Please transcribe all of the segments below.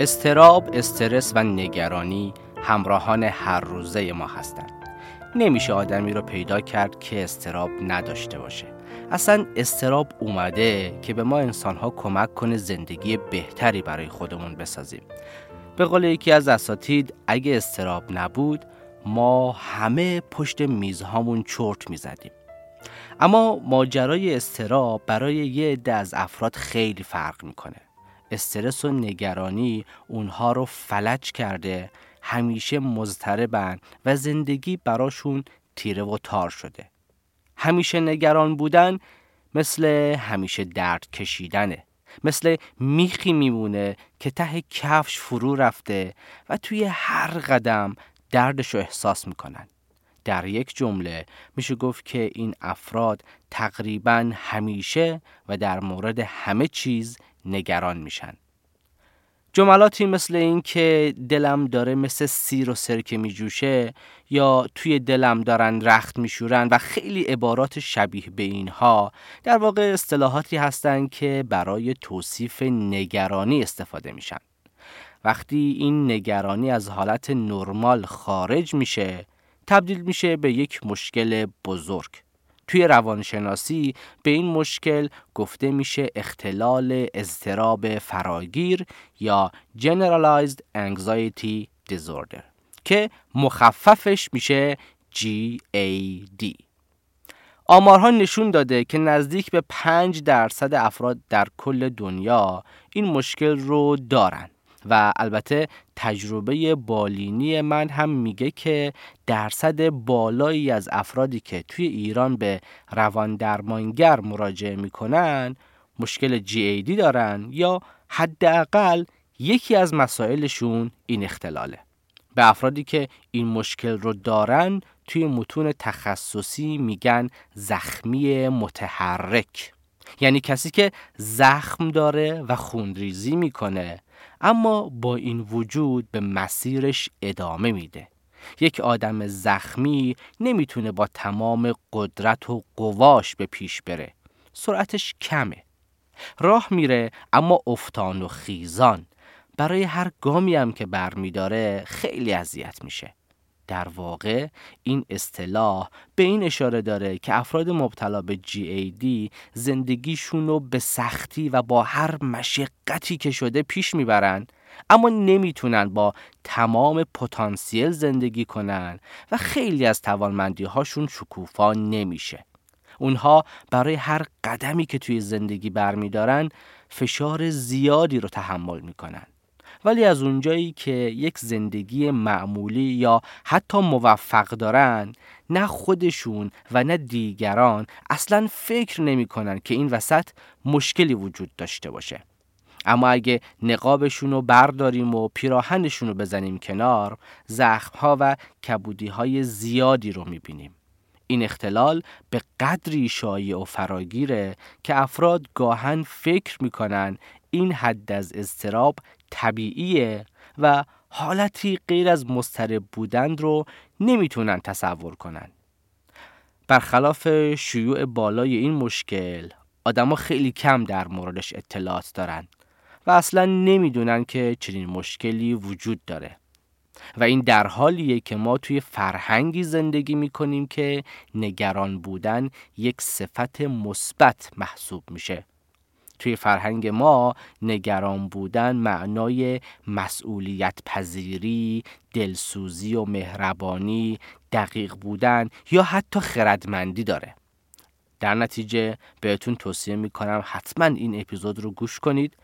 استراب، استرس و نگرانی همراهان هر روزه ما هستند. نمیشه آدمی رو پیدا کرد که استراب نداشته باشه. اصلا استراب اومده که به ما انسانها کمک کنه زندگی بهتری برای خودمون بسازیم. به قول یکی از اساتید اگه استراب نبود ما همه پشت میزهامون چرت می‌زدیم. اما ماجرای استراب برای یه عده از افراد خیلی فرق می‌کنه. استرس و نگرانی اونها رو فلج کرده. همیشه مضطربن و زندگی براشون تیره و تار شده. همیشه نگران بودن مثل همیشه درد کشیدنه. مثل میخی میمونه که ته کفش فرو رفته و توی هر قدم دردش رو احساس می‌کنن. در یک جمله میشه گفت که این افراد تقریبا همیشه و در مورد همه چیز نگران میشن. جملاتی مثل این که دلم داره مثل سیر و سرکه می جوشه یا توی دلم دارن رخت میشورن و خیلی عبارات شبیه به اینها در واقع اصطلاحاتی هستند که برای توصیف نگرانی استفاده میشن. وقتی این نگرانی از حالت نرمال خارج میشه تبدیل میشه به یک مشکل بزرگ. توی روانشناسی به این مشکل گفته میشه اختلال اضطراب فراگیر یا Generalized Anxiety Disorder که مخففش میشه GAD آمارها نشون داده که نزدیک به 5 درصد افراد در کل دنیا این مشکل رو دارن. و البته تجربه بالینی من هم میگه که درصد بالایی از افرادی که توی ایران به روان درمانگر مراجعه می‌کنن مشکل GAD دارن یا حداقل یکی از مسائلشون این اختلاله. به افرادی که این مشکل رو دارن توی متون تخصصی میگن زخمی متحرک. یعنی کسی که زخم داره و خونریزی می‌کنه. اما با این وجود به مسیرش ادامه میده. یک آدم زخمی نمی‌تونه با تمام قدرت و قواش به پیش بره. سرعتش کمه. راه میره اما افتان و خیزان. برای هر گامی هم که برمیداره خیلی اذیت میشه. در واقع این اصطلاح به این اشاره داره که افراد مبتلا به GAD زندگیشون رو به سختی و با هر مشقتی که شده پیش می‌برن اما نمی‌تونن با تمام پتانسیل زندگی کنن و خیلی از توانمندی هاشون شکوفا نمیشه. اونها برای هر قدمی که توی زندگی برمیدارن فشار زیادی رو تحمل می‌کنن. ولی از اونجایی که یک زندگی معمولی یا حتی موفق دارن نه خودشون و نه دیگران اصلا فکر نمی‌کنن که این وسط مشکلی وجود داشته باشه. اما اگه نقابشون رو برداریم و پیراهنشون رو بزنیم کنار زخمها و کبودی زیادی رو می‌بینیم. این اختلال به قدری شایع و فراگیره که افراد گاهن فکر می‌کنن این حد از استراب طبیعیه و حالتی غیر از مسترب بودن رو نمی‌تونن تصور کنن. برخلاف شیوع بالای این مشکل آدما خیلی کم در موردش اطلاعات دارن و اصلا نمی‌دونن که چنین مشکلی وجود داره و این در حالیه که ما توی فرهنگی زندگی می‌کنیم که نگران بودن یک صفت مثبت محسوب میشه توی فرهنگ ما نگران بودن معنای مسئولیت پذیری، دلسوزی و مهربانی، دقیق بودن یا حتی خردمندی داره. در نتیجه بهتون توصیه می‌کنم حتما این اپیزود رو گوش کنید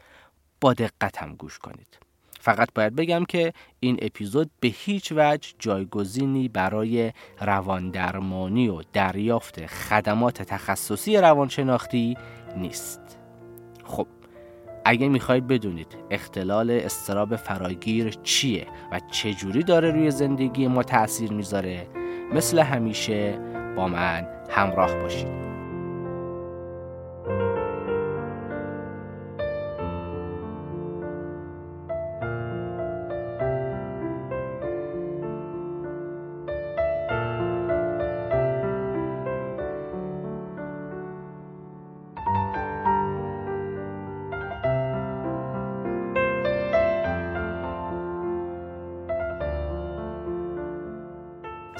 با دقت هم گوش کنید. فقط باید بگم که این اپیزود به هیچ وجه جایگزینی برای رواندرمانی و دریافت خدمات تخصصی روانشناختی نیست. خب اگه می‌خواید بدونید اختلال استراب فراگیر چیه و چجوری داره روی زندگی ما تاثیر می‌ذاره مثل همیشه با من همراه باشید.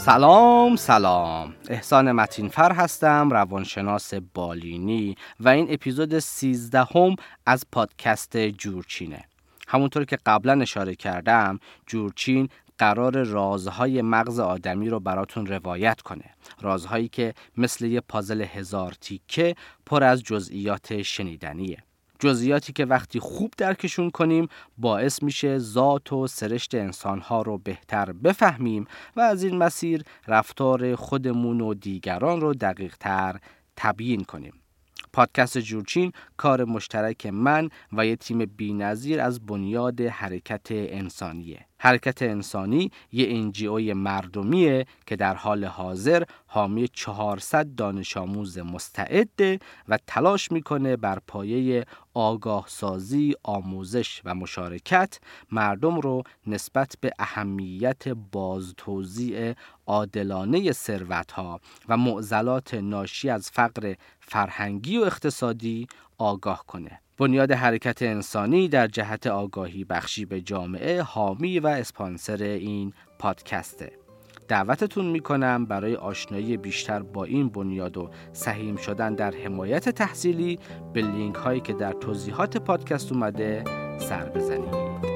سلام سلام. احسان متینفر هستم روانشناس بالینی و این اپیزود سیزدهم از پادکست جورچینه. همونطور که قبلا اشاره کردم جورچین قرار رازهای مغز آدمی رو براتون روایت کنه. رازهایی که مثل یه پازل هزار تیکه پر از جزئیات شنیدنیه. جزئیاتی که وقتی خوب درکشون کنیم باعث میشه ذات و سرشت انسانها رو بهتر بفهمیم و از این مسیر رفتار خودمون و دیگران رو دقیقتر تبیین کنیم. پادکست جورچین کار مشترک من و یه تیم بینظیر از بنیاد حرکت انسانیه. حرکت انسانی یه انجیوی مردمیه که در حال حاضر حامی 400 دانش آموز مستعده و تلاش می‌کنه بر پایه آگاه سازی، آموزش و مشارکت مردم رو نسبت به اهمیت بازتوزیع عادلانه ها و معضلات ناشی از فقر فرهنگی و اقتصادی آگاه کنه. بنیاد حرکت انسانی در جهت آگاهی بخشی به جامعه حامی و اسپانسر این پادکسته. دعوتتون می‌کنم برای آشنایی بیشتر با این بنیاد و سهیم شدن در حمایت تحصیلی به لینک هایی که در توضیحات پادکست اومده سر بزنید.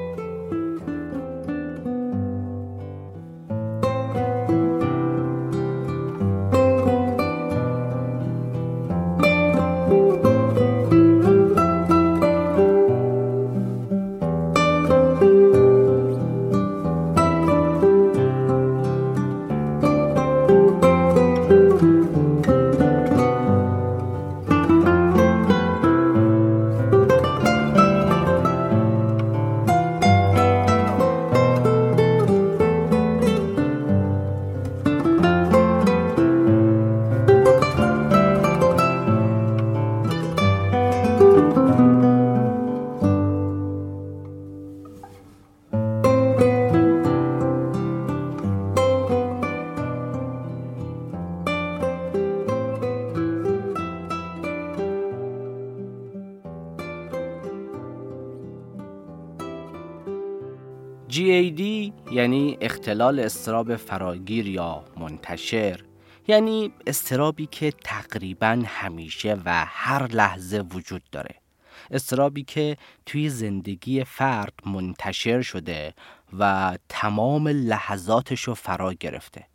اختلال استراب فراگیر یا منتشر یعنی استرابی که تقریبا همیشه و هر لحظه وجود داره. استرابی که توی زندگی فرد منتشر شده و تمام لحظاتش رو فرا گرفته.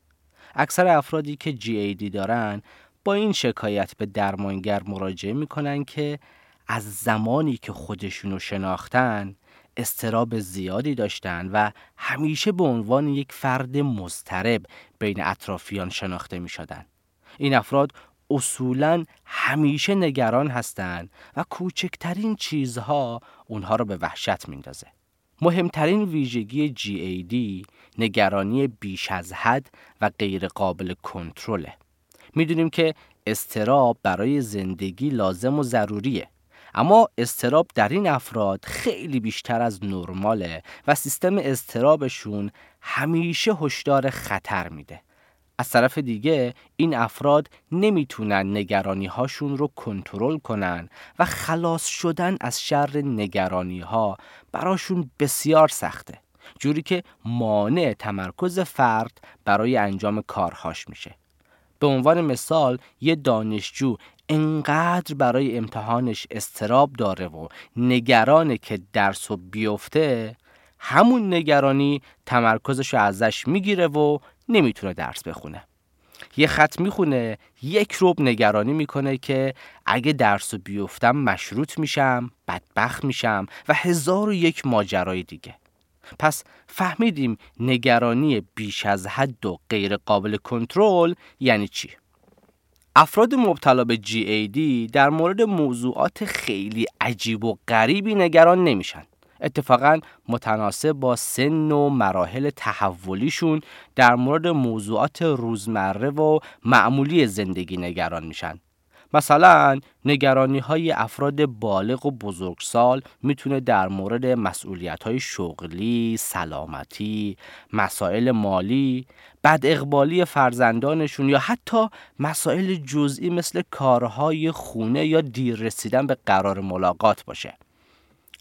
اکثر افرادی که GAD دارن با این شکایت به درمانگر مراجعه می‌کنن که از زمانی که خودشونو شناختن استراب زیادی داشتند و همیشه به عنوان یک فرد مضطرب بین اطرافیان شناخته می شدن. این افراد اصولا همیشه نگران هستند و کوچکترین چیزها اونها رو به وحشت میندازه. مهمترین ویژگی GAD نگرانی بیش از حد و غیر قابل کنترله. می‌دونیم که استراب برای زندگی لازم و ضروریه اما استراب در این افراد خیلی بیشتر از نرماله و سیستم استرابشون همیشه هشدار خطر میده. از طرف دیگه این افراد نمی‌تونن نگرانی هاشون رو کنترل کنن و خلاص شدن از شر نگرانی ها براشون بسیار سخته. جوری که مانع تمرکز فرد برای انجام کارهاش میشه. به عنوان مثال یه دانشجو انقدر برای امتحانش استراب داره و نگرانه که درس و بیفته همون نگرانی تمرکزش رو ازش می‌گیره و نمی‌تونه درس بخونه. یه خط می‌خونه یک روب نگرانی می‌کنه که اگه درس و بیفتم مشروط میشم بدبخت میشم و هزار و یک ماجرای دیگه. پس فهمیدیم نگرانی بیش از حد و غیر قابل کنترل یعنی چی؟ افراد مبتلا به GAD در مورد موضوعات خیلی عجیب و غریبی نگران نمیشن. اتفاقا متناسب با سن و مراحل تحولیشون در مورد موضوعات روزمره و معمولی زندگی نگران میشن مثلا نگرانی های افراد بالغ و بزرگسال می‌تونه در مورد مسئولیت های شغلی، سلامتی، مسائل مالی، بد اقبالی فرزندانشون یا حتی مسائل جزئی مثل کارهای خونه یا دیر رسیدن به قرار ملاقات باشه.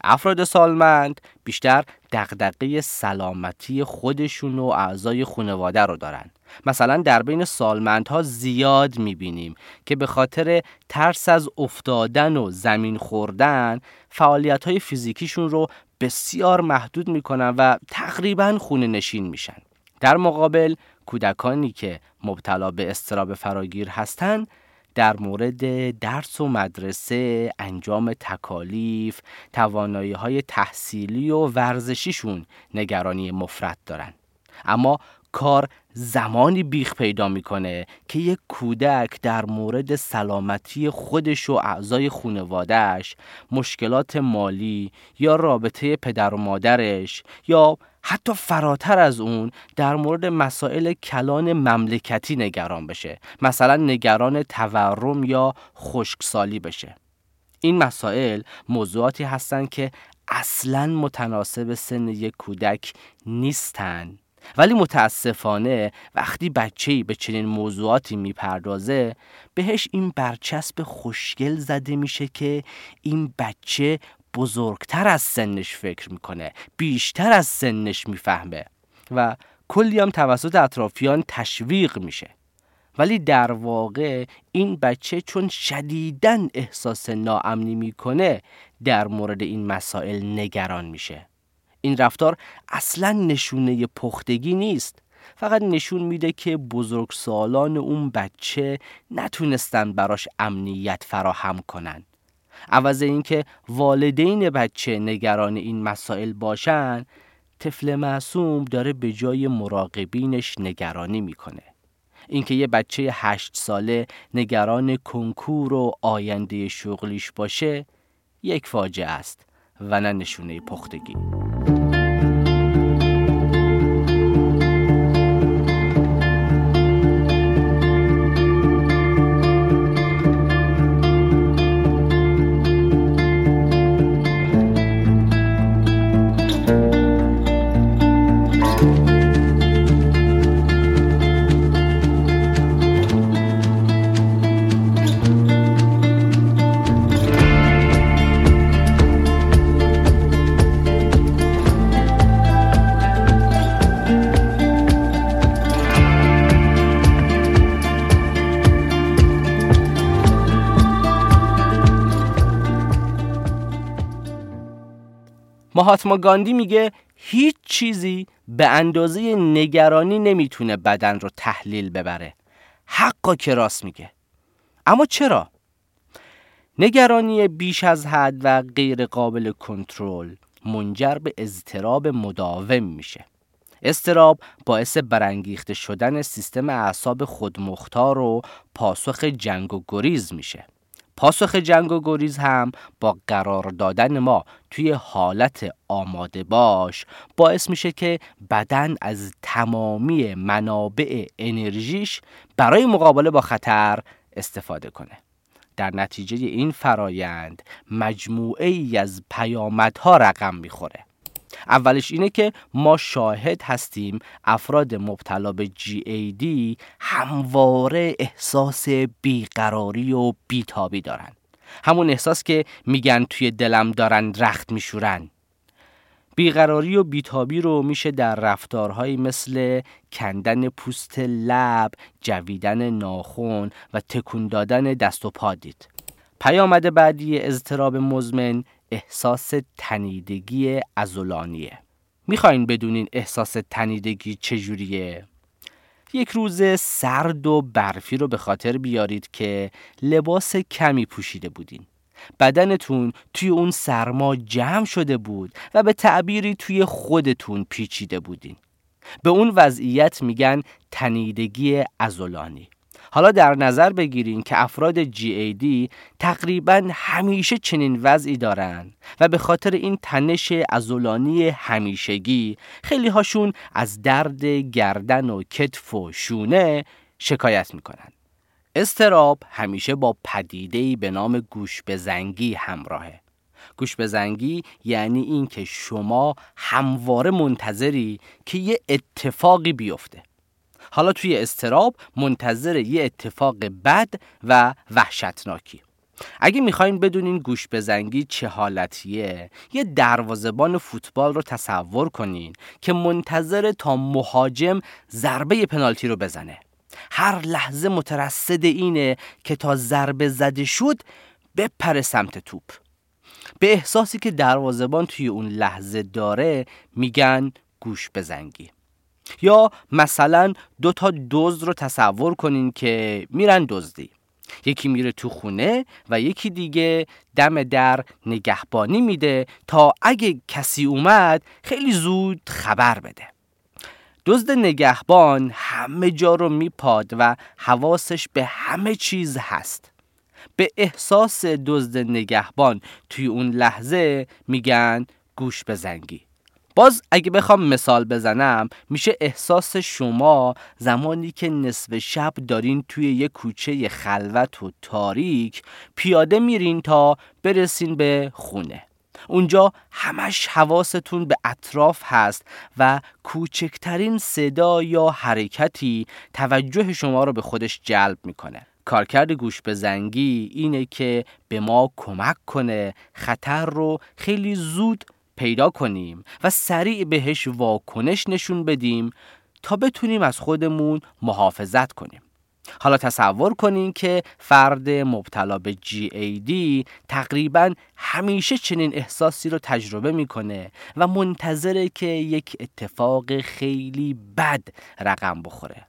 افراد سالمند بیشتر دغدغه سلامتی خودشون و اعضای خانواده رو دارن مثلا در بین سالمندها زیاد می‌بینیم که به خاطر ترس از افتادن و زمین خوردن فعالیت های فیزیکیشون رو بسیار محدود می‌کنن و تقریبا خونه نشین میشن در مقابل کودکانی که مبتلا به استراب فراگیر هستند در مورد درس و مدرسه، انجام تکالیف، توانایی های تحصیلی و ورزشیشون نگرانی مفرد دارن. اما کار زمانی بیخ پیدا می‌کنه که یک کودک در مورد سلامتی خودش و اعضای خانوادهش مشکلات مالی یا رابطه پدر و مادرش یا حتی فراتر از اون در مورد مسائل کلان مملکتی نگران بشه. مثلا نگران تورم یا خشکسالی بشه. این مسائل موضوعاتی هستند که اصلا متناسب سن یک کودک نیستند ولی متاسفانه وقتی بچه‌ای به چنین موضوعاتی می‌پردازه بهش این برچسب خوشگل زده میشه که این بچه بزرگتر از سنش فکر می‌کنه بیشتر از سنش می‌فهمه و کلی هم توسط اطرافیان تشویق میشه. ولی در واقع این بچه چون شدیدن احساس ناامنی می‌کنه در مورد این مسائل نگران میشه. این رفتار اصلا نشونه پختگی نیست. فقط نشون میده که بزرگسالان اون بچه نتونستن براش امنیت فراهم کنن. عوض اینکه والدین بچه نگران این مسائل باشن طفل معصوم داره به جای مراقبینش نگرانی می‌کنه. اینکه یه بچه هشت ساله نگران کنکور و آینده شغلیش باشه یک فاجعه است و نه نشونه پختگی. ماهاتما گاندی میگه هیچ چیزی به اندازه نگرانی نمی‌تونه بدن رو تحلیل ببره. حقا که راست میگه. اما چرا؟ نگرانی بیش از حد و غیر قابل کنترل منجر به اضطراب مداوم میشه. استراب باعث برانگیخته شدن سیستم اعصاب خودمختار و پاسخ جنگ و گریز میشه. پاسخ جنگ و گریز هم با قرار دادن ما توی حالت آماده باش باعث میشه که بدن از تمامی منابع انرژیش برای مقابله با خطر استفاده کنه. در نتیجه این فرایند مجموعه ای از پیامدها رقم می‌خوره. اولش اینه که ما شاهد هستیم افراد مبتلا به GAD همواره احساس بیقراری و بیتابی دارن همون احساس که میگن توی دلم دارن رخت میشورن بیقراری و بیتابی رو میشه در رفتارهایی مثل کندن پوست لب، جویدن ناخون و تکون دادن دست و پا دید. پیامد بعدی اضطراب مزمن احساس تنیدگی ازولانیه می‌خواین بدونین احساس تنیدگی چجوریه؟ یک روز سرد و برفی رو به خاطر بیارید که لباس کمی پوشیده بودین. بدنتون توی اون سرما جمع شده بود و به تعبیری توی خودتون پیچیده بودین. به اون وضعیت میگن تنیدگی ازولانی حالا در نظر بگیرین که افراد GAD تقریبا همیشه چنین وضعی دارن و به خاطر این تنش ازولانی همیشگی خیلی هاشون از درد گردن و کتف و شونه شکایت می‌کنن. استراب همیشه با پدیده‌ای به نام گوش زنگی همراهه. گوش زنگی یعنی این که شما همواره منتظری که یه اتفاقی بیفته. حالا توی استراب منتظر یه اتفاق بد و وحشتناکی. اگه می‌خواین بدونین گوش بزنگی چه حالتیه یه دروازبان فوتبال رو تصور کنین که منتظر تا مهاجم ضربه پنالتی رو بزنه. هر لحظه مترصد اینه که تا ضربه زده شد بپره سمت توپ. به احساسی که دروازبان توی اون لحظه داره میگن گوش بزنگی یا مثلا دو تا دزد رو تصور کنین که میرن دزدی. یکی میره تو خونه و یکی دیگه دم در نگهبانی میده تا اگه کسی اومد خیلی زود خبر بده. دزد نگهبان همه جا رو میپاد و حواسش به همه چیز هست. به احساس دزد نگهبان توی اون لحظه میگن گوش بزنگی. باز اگه بخوام مثال بزنم میشه احساس شما زمانی که نصف شب دارین توی یه کوچه خلوت و تاریک پیاده میرین تا برسین به خونه. اونجا همش حواستون به اطراف هست و کوچکترین صدا یا حرکتی توجه شما رو به خودش جلب می‌کنه. کارکرد گوش به زنگی اینه که به ما کمک کنه خطر رو خیلی زود پیدا کنیم و سریع بهش واکنش نشون بدیم تا بتونیم از خودمون محافظت کنیم. حالا تصور کنین که فرد مبتلا به GAD تقریبا همیشه چنین احساسی رو تجربه می‌کنه و منتظره که یک اتفاق خیلی بد رقم بخوره.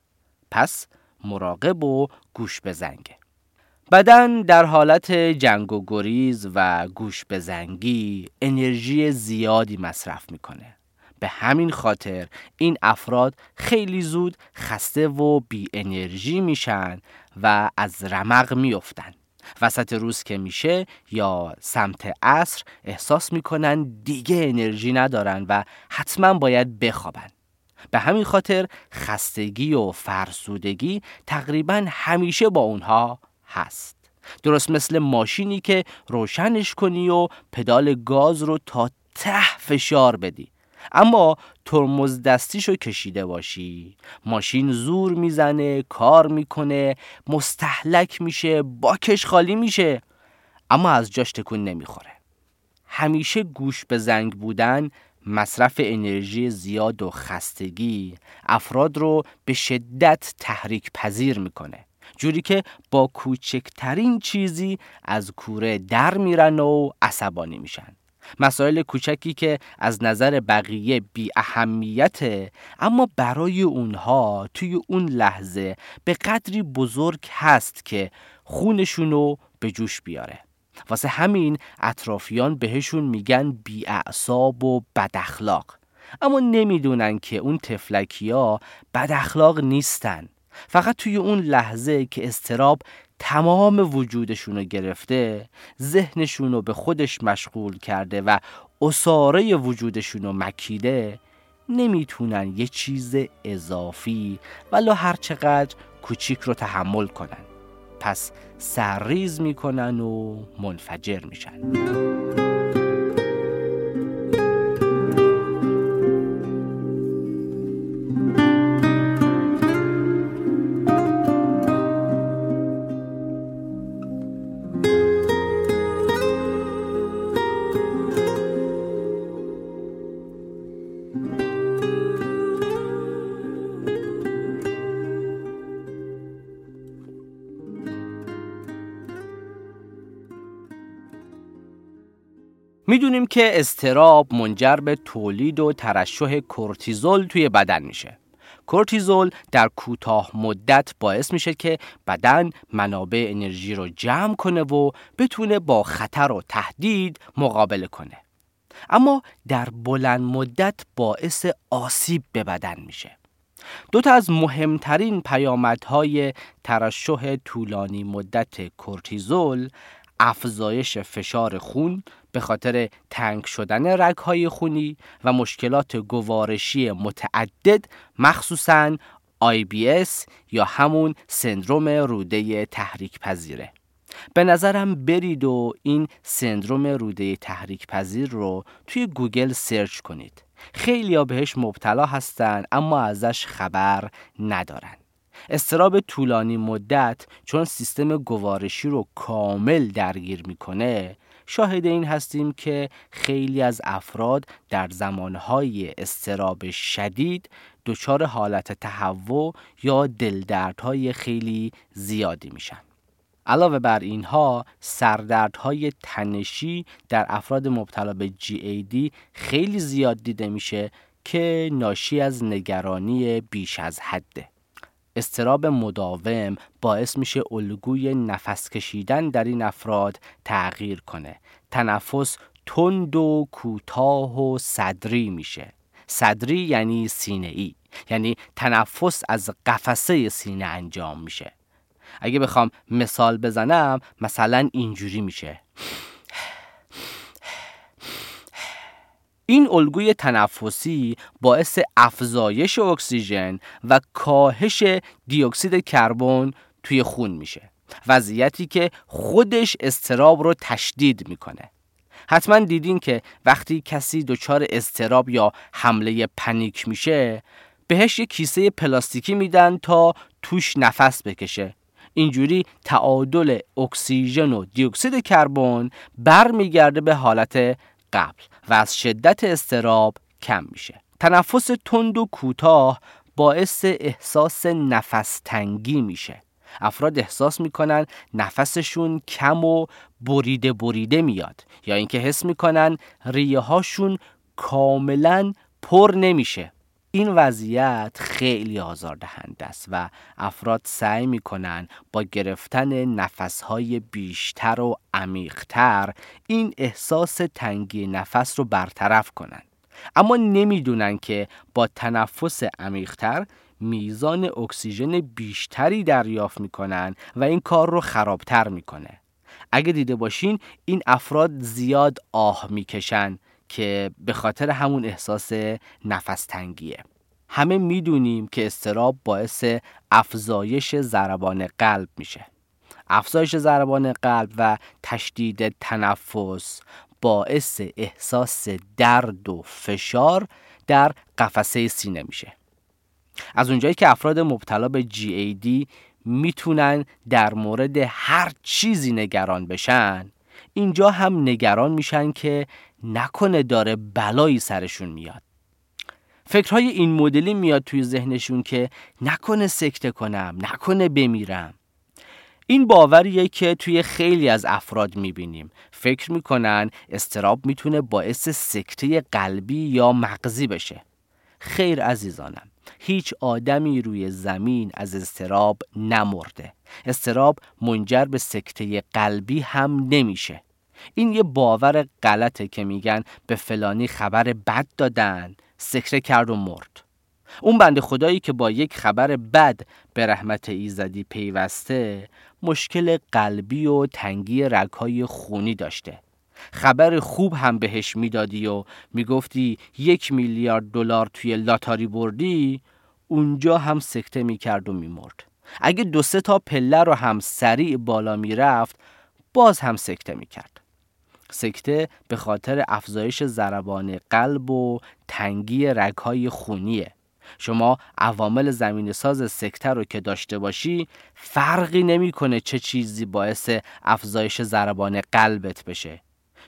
پس مراقب و گوش بزنگه بدن در حالت جنگ و گریز و گوش بزنگی انرژی زیادی مصرف می‌کنه. به همین خاطر این افراد خیلی زود خسته و بی انرژی میشن و از رمق میافتن. وسط روز که میشه یا سمت عصر احساس می‌کنن دیگه انرژی ندارن و حتما باید بخوابن. به همین خاطر خستگی و فرسودگی تقریبا همیشه با اونها هست. درست مثل ماشینی که روشنش کنی و پدال گاز رو تا ته فشار بدی. اما ترمز دستیشو کشیده باشی. ماشین زور می‌زنه کار می‌کنه مستحلک میشه باکش خالی میشه اما از جاش تکون نمی‌خوره. همیشه گوش به زنگ بودن مصرف انرژی زیاد و خستگی افراد رو به شدت تحریک پذیر می‌کنه. جوری که با کوچکترین چیزی از کوره در میرن و عصبانی میشن. مسائل کوچکی که از نظر بقیه بی اهمیته اما برای اونها توی اون لحظه به قدری بزرگ هست که خونشونو به جوش بیاره. واسه همین اطرافیان بهشون میگن بی اعصاب و بد اخلاق اما نمی‌دونن که اون تفلکیا بد اخلاق نیستن. فقط توی اون لحظه که استراب تمام وجودشون رو گرفته ذهنشون رو به خودش مشغول کرده و اصاره وجودشون رو مکیده نمی‌تونن یه چیز اضافی ولا هر چقدر کوچیک رو تحمل کنن. پس سرریز می‌کنن و منفجر میشن. که استراب منجر به تولید و ترشح کورتیزول توی بدن میشه. کورتیزول در کوتاه مدت باعث میشه که بدن منابع انرژی رو جمع کنه و بتونه با خطر و تهدید مقابله کنه. اما در بلند مدت باعث آسیب به بدن میشه. دو تا از مهمترین پیامدهای ترشح طولانی مدت کورتیزول افزایش فشار خون به خاطر تنگ شدن رگهای خونی و مشکلات گوارشی متعدد مخصوصا IBS یا همون سندروم روده تحریک پذیره به نظرم برید و این سندروم روده تحریک پذیر رو توی گوگل search کنید. خیلی ها بهش مبتلا هستن اما ازش خبر ندارن. استراب طولانی مدت چون سیستم گوارشی رو کامل درگیر می‌کنه شاهد این هستیم که خیلی از افراد در زمانهای استراب شدید دچار حالت تهوع یا دلدردهای خیلی زیادی میشن. علاوه بر اینها سردردهای تنشی در افراد مبتلا به GAD خیلی زیاد دیده میشه که ناشی از نگرانی بیش از حده. استراب مداوم باعث میشه الگوی نفس کشیدن در این افراد تغییر کنه. تنفس تند و کوتاه و صدری میشه. صدری یعنی سینه ای یعنی تنفس از قفسه سینه انجام میشه اگه بخوام مثال بزنم مثلا اینجوری میشه این الگوی تنفسی باعث افزایش اکسیژن و کاهش دیوکسید کربن توی خون میشه. وضعیتی که خودش استراب رو تشدید می‌کنه. حتما دیدین که وقتی کسی دچار استراب یا حمله پنیک میشه بهش یه کیسه پلاستیکی میدن تا توش نفس بکشه. اینجوری تعادل اکسیژن و دیوکسید کربن برمیگرده به حالت قبل و از شدت استراب کم میشه. تنفس تند و کوتاه باعث احساس نفس تنگی میشه. افراد احساس می‌کنن نفسشون کم و بریده بریده میاد یا اینکه حس می‌کنن ریه هاشون کاملا پر نمیشه. این وضعیت خیلی آزاردهنده است و افراد سعی می‌کنن با گرفتن نفسهای بیشتر و عمیقتر این احساس تنگی نفس رو برطرف کنند. اما نمی‌دونن که با تنفس عمیقتر میزان اکسیژن بیشتری دریافت می‌کنن و این کار رو خرابتر می‌کنه اگه دیده باشین این افراد زیاد آه می‌کشن که به خاطر همون احساس نفس تنگیه همه می‌دونیم که استراب باعث افزایش ضربان قلب میشه. افزایش ضربان قلب و تشدید تنفس باعث احساس درد و فشار در قفسه سینه میشه. از اونجایی که افراد مبتلا به GAD می‌تونن در مورد هر چیزی نگران بشن اینجا هم نگران میشن که نکنه داره بلایی سرشون میاد. فکرهای این مدلی میاد توی ذهنشون که نکنه سکته کنم نکنه بمیرم. این باوریه که توی خیلی از افراد می‌بینیم. فکر می‌کنن استراب می‌تونه باعث سکته قلبی یا مغزی بشه. خیر عزیزانم هیچ آدمی روی زمین از استراب نمرده. استراب منجر به سکته قلبی هم نمیشه. این یه باور غلطه که میگن به فلانی خبر بد دادن سکته کرد و مرد. اون بند خدایی که با یک خبر بد به رحمت ایزدی پیوسته مشکل قلبی و تنگی رگهای خونی داشته. خبر خوب هم بهش می‌دادی و می‌گفتی یک میلیارد دلار توی لاتاری بردی اونجا هم سکته می‌کرد و میمرد. اگه دو سه تا پله رو هم سریع بالا می‌رفت باز هم سکته می‌کرد. سکته به خاطر افزایش ضربان قلب و تنگی رگهای خونیه. شما عوامل زمین ساز سکته رو که داشته باشی فرقی نمی‌کنه چه چیزی باعث افزایش ضربان قلبت بشه.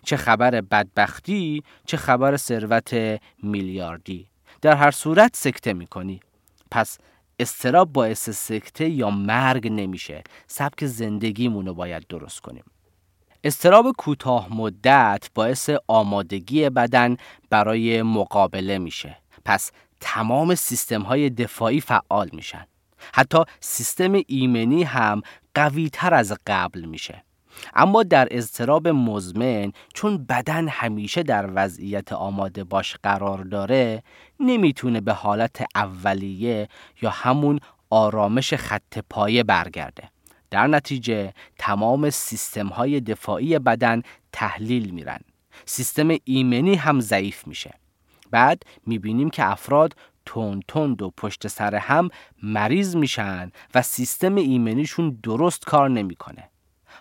چه خبر بدبختی چه خبر ثروت میلیاردی. در هر صورت سکته می‌کنی. پس استراب باعث سکته یا مرگ نمیشه. سبک زندگیمونو باید درست کنیم. استراب کوتاه مدت باعث آمادگی بدن برای مقابله میشه. پس تمام سیستم های دفاعی فعال میشن. حتی سیستم ایمنی هم قوی تر از قبل میشه. اما در اضطراب مزمن چون بدن همیشه در وضعیت آماده باش قرار داره نمی‌تونه به حالت اولیه یا همون آرامش خط پایه برگرده. در نتیجه تمام سیستم های دفاعی بدن تحلیل میرن. سیستم ایمنی هم ضعیف میشه. بعد می‌بینیم که افراد تند تند و پشت سر هم مریض میشن و سیستم ایمنیشون درست کار نمی‌کنه.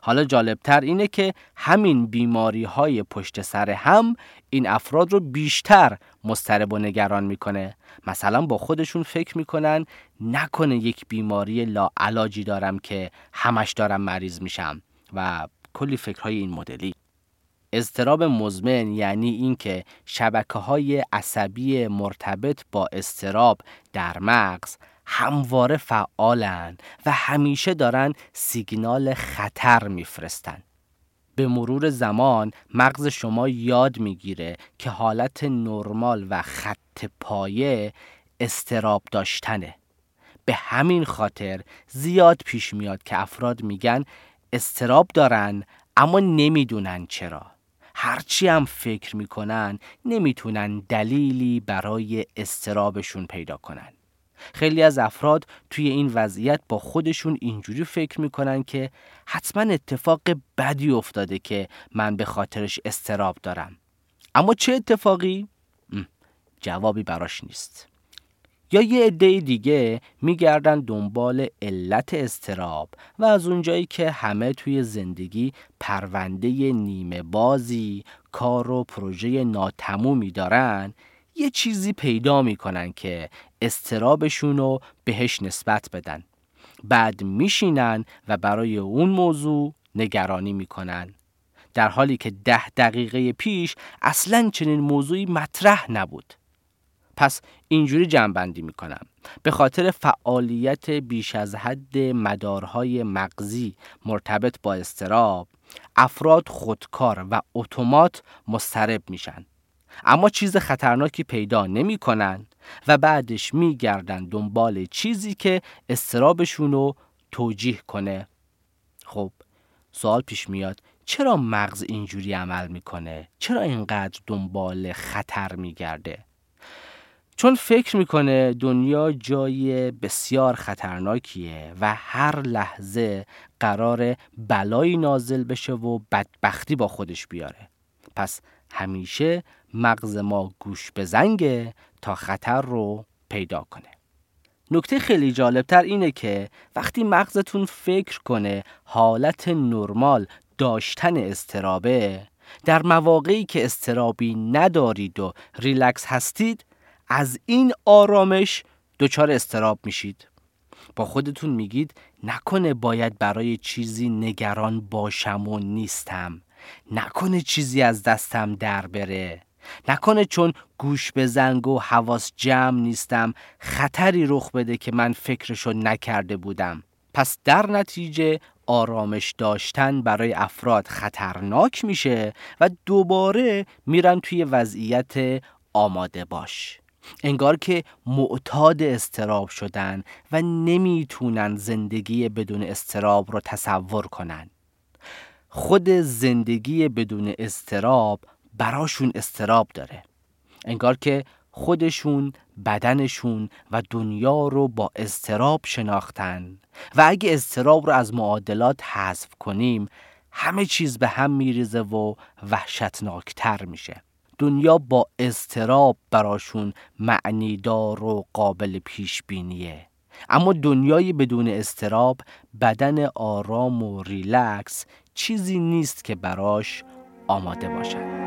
حالا جالبتر اینه که همین بیماری های پشت سر هم این افراد رو بیشتر مسترب و نگران می‌کنه. مثلا با خودشون فکر می‌کنن نکنه یک بیماری لاعلاجی دارم که همش دارم مریض میشم. و کلی فکرهای این مدلی. اضطراب مزمن یعنی اینکه شبکه های عصبی مرتبط با استراب در مغز همواره فعالن و همیشه دارن سیگنال خطر میفرستن. به مرور زمان مغز شما یاد می‌گیره که حالت نرمال و خط پایه استراب داشتنه. به همین خاطر زیاد پیش میاد که افراد میگن استراب دارن اما نمی‌دونن چرا. هرچی هم فکر می‌کنن نمی‌تونن دلیلی برای استرابشون پیدا کنن. خیلی از افراد توی این وضعیت با خودشون اینجوری فکر می‌کنن که حتما اتفاق بدی افتاده که من به خاطرش استراب دارم. اما چه اتفاقی؟ جوابی براش نیست. یا یه عده دیگه میگردن دنبال علت استراب و از اونجایی که همه توی زندگی پرونده نیمه بازی کار و پروژه ناتمومی دارن یه چیزی پیدا می‌کنن که استرابشون رو بهش نسبت بدن. بعد میشینن و برای اون موضوع نگرانی می‌کنن. در حالی که ده دقیقه پیش اصلا چنین موضوعی مطرح نبود. پس اینجوری جنبندی می‌کنم. به خاطر فعالیت بیش از حد مدارهای مغزی مرتبط با استراب افراد خودکار و اتومات مسترب میشن. اما چیز خطرناکی پیدا نمی‌کنن و بعدش میگردن دنبال چیزی که استرابشون رو توجیه کنه خب سوال پیش میاد چرا مغز اینجوری عمل می‌کنه؟ چرا اینقدر دنبال خطر میگرده؟ چون فکر می‌کنه دنیا جای بسیار خطرناکیه و هر لحظه قرار بلایی نازل بشه و بدبختی با خودش بیاره پس همیشه مغز ما گوش به زنگه تا خطر رو پیدا کنه. نکته خیلی جالبتر اینه که وقتی مغزتون فکر کنه حالت نرمال داشتن استرابه در مواقعی که استرابی ندارید و ریلکس هستید از این آرامش دچار استراب میشید. با خودتون میگید نکنه باید برای چیزی نگران باشم و نیستم. نکنه چیزی از دستم در بره. نکنه چون گوش به زنگ و حواس جمع نیستم خطری رخ بده که من فکرشو نکرده بودم. پس در نتیجه آرامش داشتن برای افراد خطرناک میشه و دوباره میرن توی وضعیت آماده باش. انگار که معتاد استراب شدن و نمی‌تونن زندگی بدون استراب رو تصور کنن. خود زندگی بدون استراب براشون استراب داره. انگار که خودشون بدنشون و دنیا رو با استراب شناختن. و اگه استراب رو از معادلات حذف کنیم همه چیز به هم میریزه و وحشتناکتر میشه. دنیا با استراب براشون معنیدار و قابل پیش بینیه اما دنیای بدون استراب بدن آرام و ریلکس چیزی نیست که براش آماده باشد.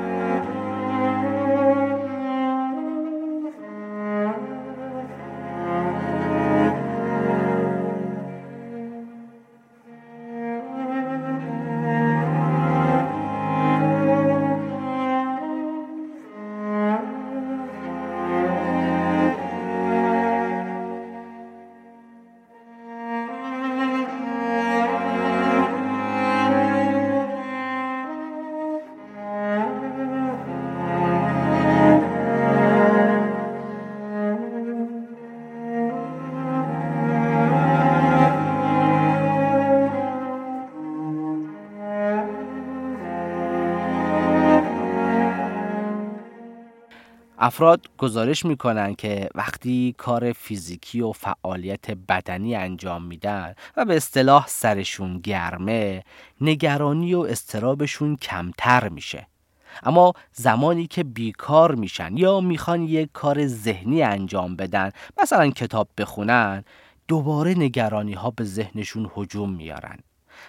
افراد گزارش می‌کنن که وقتی کار فیزیکی و فعالیت بدنی انجام میدن و به اصطلاح سرشون گرمه نگرانی و استرابشون کمتر میشه. اما زمانی که بیکار میشن یا می‌خوان یک کار ذهنی انجام بدن مثلا کتاب بخونن دوباره نگرانی ها به ذهنشون هجوم میارن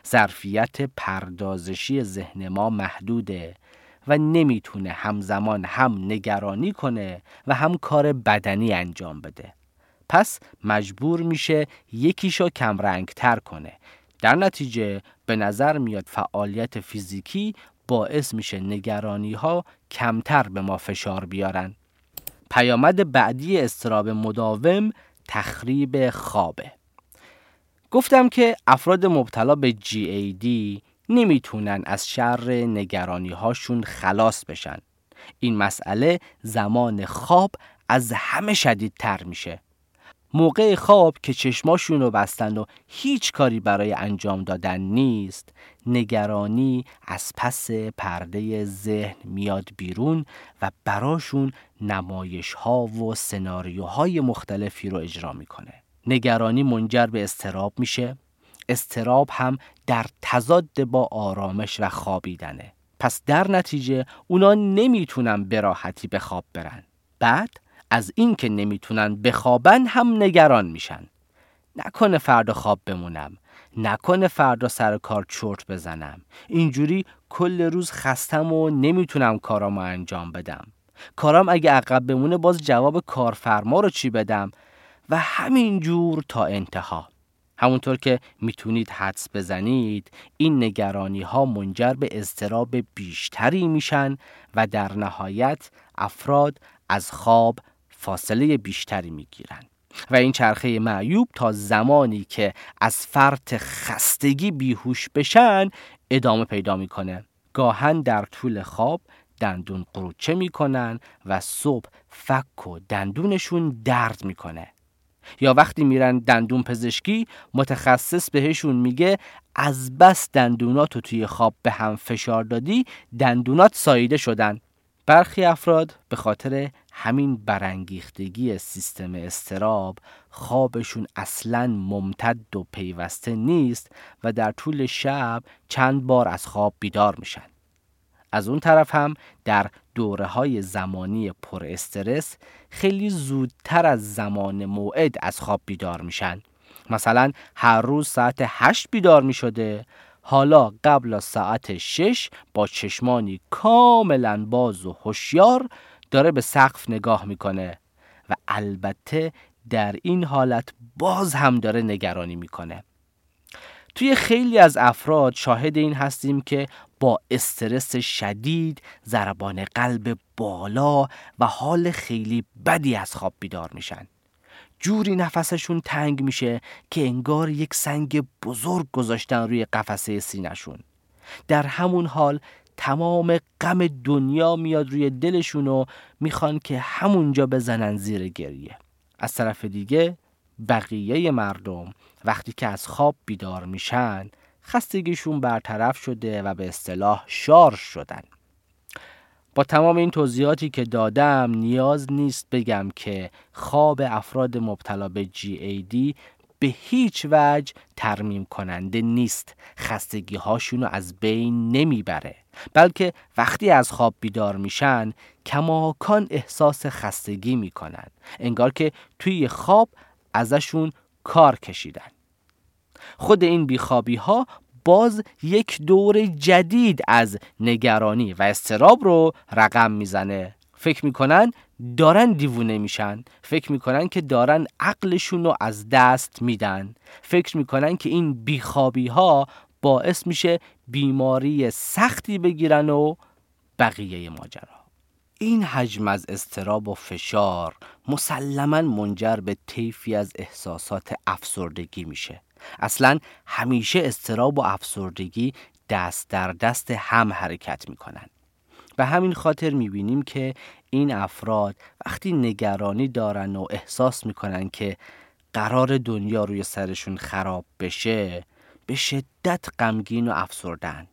ظرفیت پردازشی ذهن ما محدوده. و نمی‌تونه همزمان هم نگرانی کنه و هم کار بدنی انجام بده. پس مجبور میشه یکیشو کمرنگ تر کنه. در نتیجه به نظر میاد فعالیت فیزیکی باعث میشه نگرانی ها کمتر به ما فشار بیارن. پیامد بعدی استراب مداوم تخریب خوابه. گفتم که افراد مبتلا به GAD نمی‌تونن از شر نگرانی هاشون خلاص بشن. این مسئله زمان خواب از همه شدیدتر میشه. موقع خواب که چشماشون رو بستن و هیچ کاری برای انجام دادن نیست نگرانی از پس پرده ذهن میاد بیرون و براشون نمایش ها و سناریوهای مختلفی رو اجرا می‌کنه نگرانی منجر به استراب میشه استراب هم در تضاد با آرامش و خوابیدنه. پس در نتیجه اونا نمی‌تونن به راحتی به خواب برن. بعد از اینکه نمی‌تونن بخوابن هم نگران میشن. نکنه فردا خواب بمونم. نکنه فردا سر کار چرت بزنم. اینجوری کل روز خستم و نمی‌تونم کارامو انجام بدم. کارام اگه عقب بمونه باز جواب کارفرما رو چی بدم؟ و همین جور تا انتها. همونطور که می‌تونید حدس بزنید این نگرانی ها منجر به اضطراب بیشتری میشن و در نهایت افراد از خواب فاصله بیشتری می‌گیرن. و این چرخه معیوب تا زمانی که از فرط خستگی بیهوش بشن ادامه پیدا می‌کنه. گاهن در طول خواب دندون قروچه می‌کنن و صبح فک و دندونشون درد می‌کنه. یا وقتی میرن دندون پزشکی متخصص بهشون میگه از بس دندونات توی خواب به هم فشار دادی دندونات ساییده شدن. برخی افراد به خاطر همین برانگیختگی سیستم استراب خوابشون اصلا ممتد و پیوسته نیست و در طول شب چند بار از خواب بیدار میشن. از اون طرف هم در دوره های زمانی پر استرس خیلی زودتر از زمان موعد از خواب بیدار میشن. مثلا هر روز ساعت هشت بیدار می شده حالا قبل از ساعت شش با چشمانی کاملا باز و هوشیار داره به سقف نگاه می‌کنه و البته در این حالت باز هم داره نگرانی می‌کنه. توی خیلی از افراد شاهد این هستیم که با استرس شدید ضربان قلب بالا و حال خیلی بدی از خواب بیدار میشن. جوری نفسشون تنگ میشه که انگار یک سنگ بزرگ گذاشتن روی قفسه سینشون در همون حال تمام غم دنیا میاد روی دلشون و می‌خوان که همونجا بزنن زیر گریه. از طرف دیگه بقیه مردم وقتی که از خواب بیدار میشن خستگیشون برطرف شده و به اصطلاح شارژ شدن. با تمام این توضیحاتی که دادم نیاز نیست بگم که خواب افراد مبتلا به GAD به هیچ وجه ترمیم کننده نیست. خستگی هاشونو از بین نمی‌بره. بلکه وقتی از خواب بیدار میشن کماکان احساس خستگی می‌کنن. انگار که توی خواب ازشون کار کشیدن. خود این بیخوابی ها باز یک دور جدید از نگرانی و استراب رو رقم می‌زنه. فکر می‌کنن دارن دیوونه میشن. فکر می‌کنن که دارن عقلشون رو از دست میدن. فکر می‌کنن که این بیخوابی ها باعث میشه بیماری سختی بگیرن و بقیه ماجرا. این حجم از استراب و فشار مسلما منجر به طیفی از احساسات افسردگی میشه. اصلا همیشه استراب و افسردگی دست در دست هم حرکت می‌کنن. به همین خاطر می‌بینیم که این افراد وقتی نگرانی دارن و احساس می‌کنن که قرار دنیا روی سرشون خراب بشه به شدت غمگین و افسردن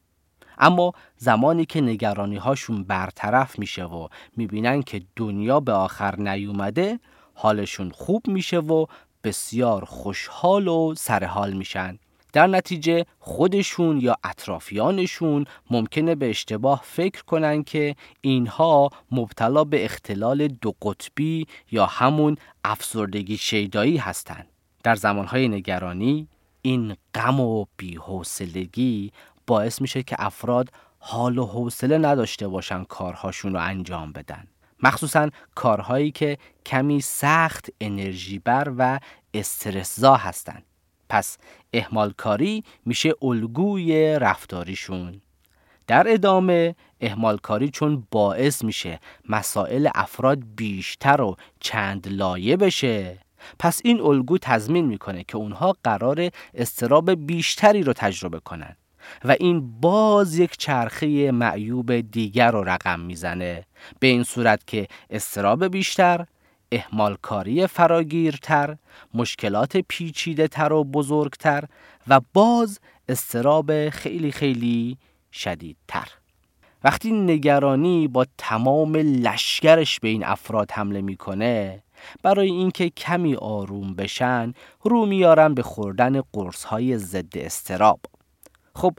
اما زمانی که نگرانی هاشون برطرف میشه و می‌بینن که دنیا به آخر نیومده حالشون خوب میشه و بسیار خوشحال و سرحال میشن در نتیجه خودشون یا اطرافیانشون ممکنه به اشتباه فکر کنن که اینها مبتلا به اختلال دو قطبی یا همون افسردگی شیدایی هستند. در زمانهای نگرانی این غم و بیحوصلگی باعث میشه که افراد حال و حوصله نداشته باشن کارهاشون رو انجام بدن مخصوصا کارهایی که کمی سخت انرژی بر و استرسزا هستن پس احمال کاری میشه الگوی رفتاریشون. در ادامه احمال کاری چون باعث میشه مسائل افراد بیشتر و چند لایه بشه. پس این الگو تضمین می‌کنه که اونها قرار استراب بیشتری رو تجربه کنن. و این باز یک چرخه معیوب دیگر رو رقم می‌زنه. به این صورت که استراب بیشتر احمالکاری فراگیرتر مشکلات پیچیده تر و بزرگتر و باز استراب خیلی خیلی شدیدتر. وقتی نگرانی با تمام لشگرش به این افراد حمله می‌کنه برای اینکه کمی آروم بشن رو میارن به خوردن قرص های ضد استراب. خب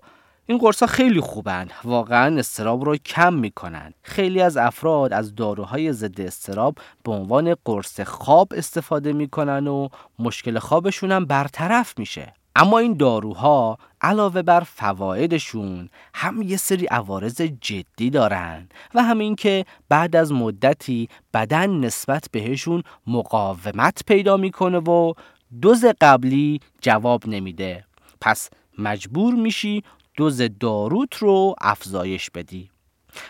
این قرص خیلی خوبن. واقعا استراب رو کم می‌کنن. خیلی از افراد از داروهای ضد استراب به عنوان قرص خواب استفاده می‌کنن و مشکل خوابشون هم برطرف میشه. اما این داروها علاوه بر فوایدشون هم یه سری عوارض جدی دارن و همین که بعد از مدتی بدن نسبت بهشون مقاومت پیدا می‌کنه و دوز قبلی جواب نمیده. پس مجبور میشی دوز داروت رو افزایش بدی.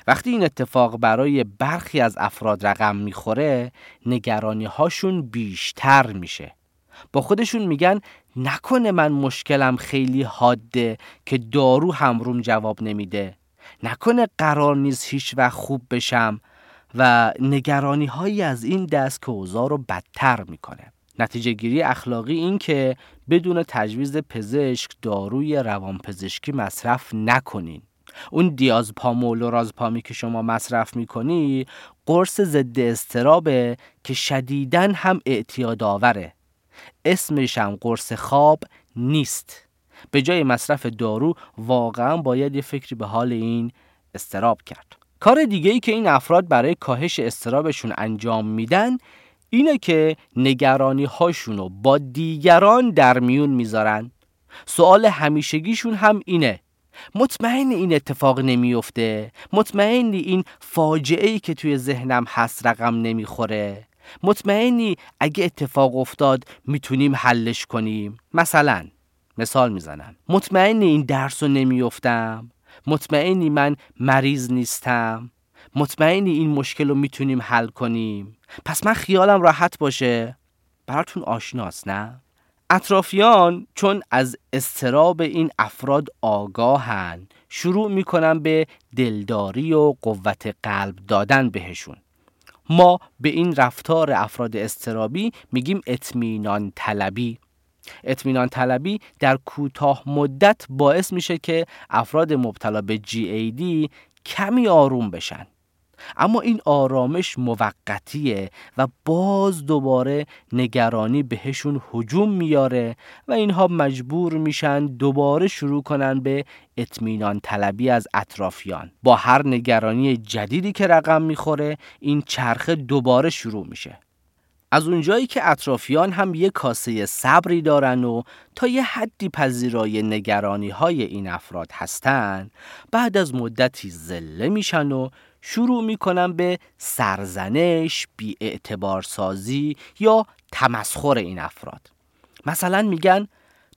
وقتی این اتفاق برای برخی از افراد رقم می‌خوره نگرانی هاشون بیشتر میشه. با خودشون میگن نکنه من مشکلم خیلی حاده که دارو همروم جواب نمیده. نکنه قرار نیست هیچ وقت خوب بشم. و نگرانی هایی از این دست که رو بدتر می‌کنه. نتیجه گیری اخلاقی این که بدون تجویز پزشک داروی روانپزشکی مصرف نکنین. اون دیازپامول و رازپامی که شما مصرف می‌کنی قرص ضد استرابه که شدیدن هم اعتیاد آوره اسمش هم قرص خواب نیست. به جای مصرف دارو واقعا باید یه فکری به حال این استراب کرد. کار دیگه ای که این افراد برای کاهش استرابشون انجام میدن اینه که نگرانی هاشونو با دیگران در میون می‌ذارن. سوال همیشگیشون هم اینه. مطمئن این اتفاق نمیفته مطمئنی این فاجعه ای که توی ذهنم هست رقم نمی‌خوره؟ مطمئنی اگه اتفاق افتاد می‌تونیم حلش کنیم؟ مثلا مثال می‌زنم. مطمئنی این درس رو نمیفتم مطمئنی من مریض نیستم؟ مطمئنی این مشکل رو می‌تونیم حل کنیم؟ پس من خیالم راحت باشه. براتون آشناست نه؟ اطرافیان چون از استراب این افراد آگاهن شروع می‌کنن به دلداری و قوت قلب دادن بهشون. ما به این رفتار افراد استرابی میگیم اطمینان طلبی. اطمینان طلبی در کوتاه مدت باعث میشه که افراد مبتلا به GAD کمی آروم بشن. اما این آرامش موقتیه و باز دوباره نگرانی بهشون هجوم میاره و اینها مجبور میشن دوباره شروع کنن به اطمینان طلبی از اطرافیان. با هر نگرانی جدیدی که رقم می‌خوره این چرخه دوباره شروع میشه. از اونجایی که اطرافیان هم یه کاسه صبری دارن و تا یه حدی پذیرای نگرانی های این افراد هستن بعد از مدتی زله میشن و شروع می‌کنن به سرزنش، بی اعتبار سازی یا تمسخر این افراد. مثلا میگن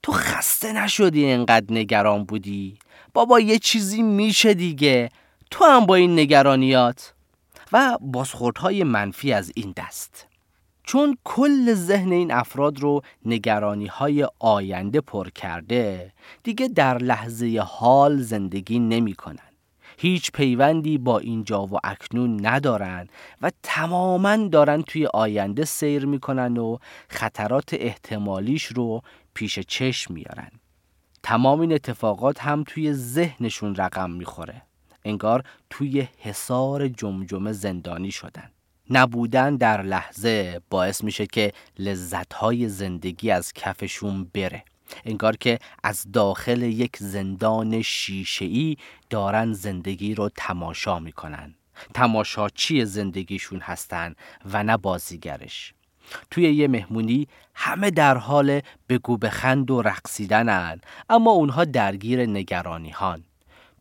تو خسته نشدی انقدر نگران بودی؟ بابا یه چیزی میشه دیگه تو هم با این نگرانیات. و بازخوردهای منفی از این دست. چون کل ذهن این افراد رو نگرانی های آینده پر کرده دیگه در لحظه حال زندگی نمی کنن. هیچ پیوندی با اینجا و اکنون ندارن و تماما دارن توی آینده سیر می‌کنن و خطرات احتمالیش رو پیش چشم میارن. تمام این اتفاقات هم توی ذهنشون رقم می‌خوره. انگار توی حصار جمجمه زندانی شدن. نبودن در لحظه باعث میشه که لذتهای زندگی از کفشون بره. انگار که از داخل یک زندان شیشه‌ای دارن زندگی رو تماشا می‌کنن. تماشاچی زندگیشون هستن و نه بازیگرش. توی یه مهمونی همه در حال بگو بخند و رقصیدنن اما اونها درگیر نگرانی هان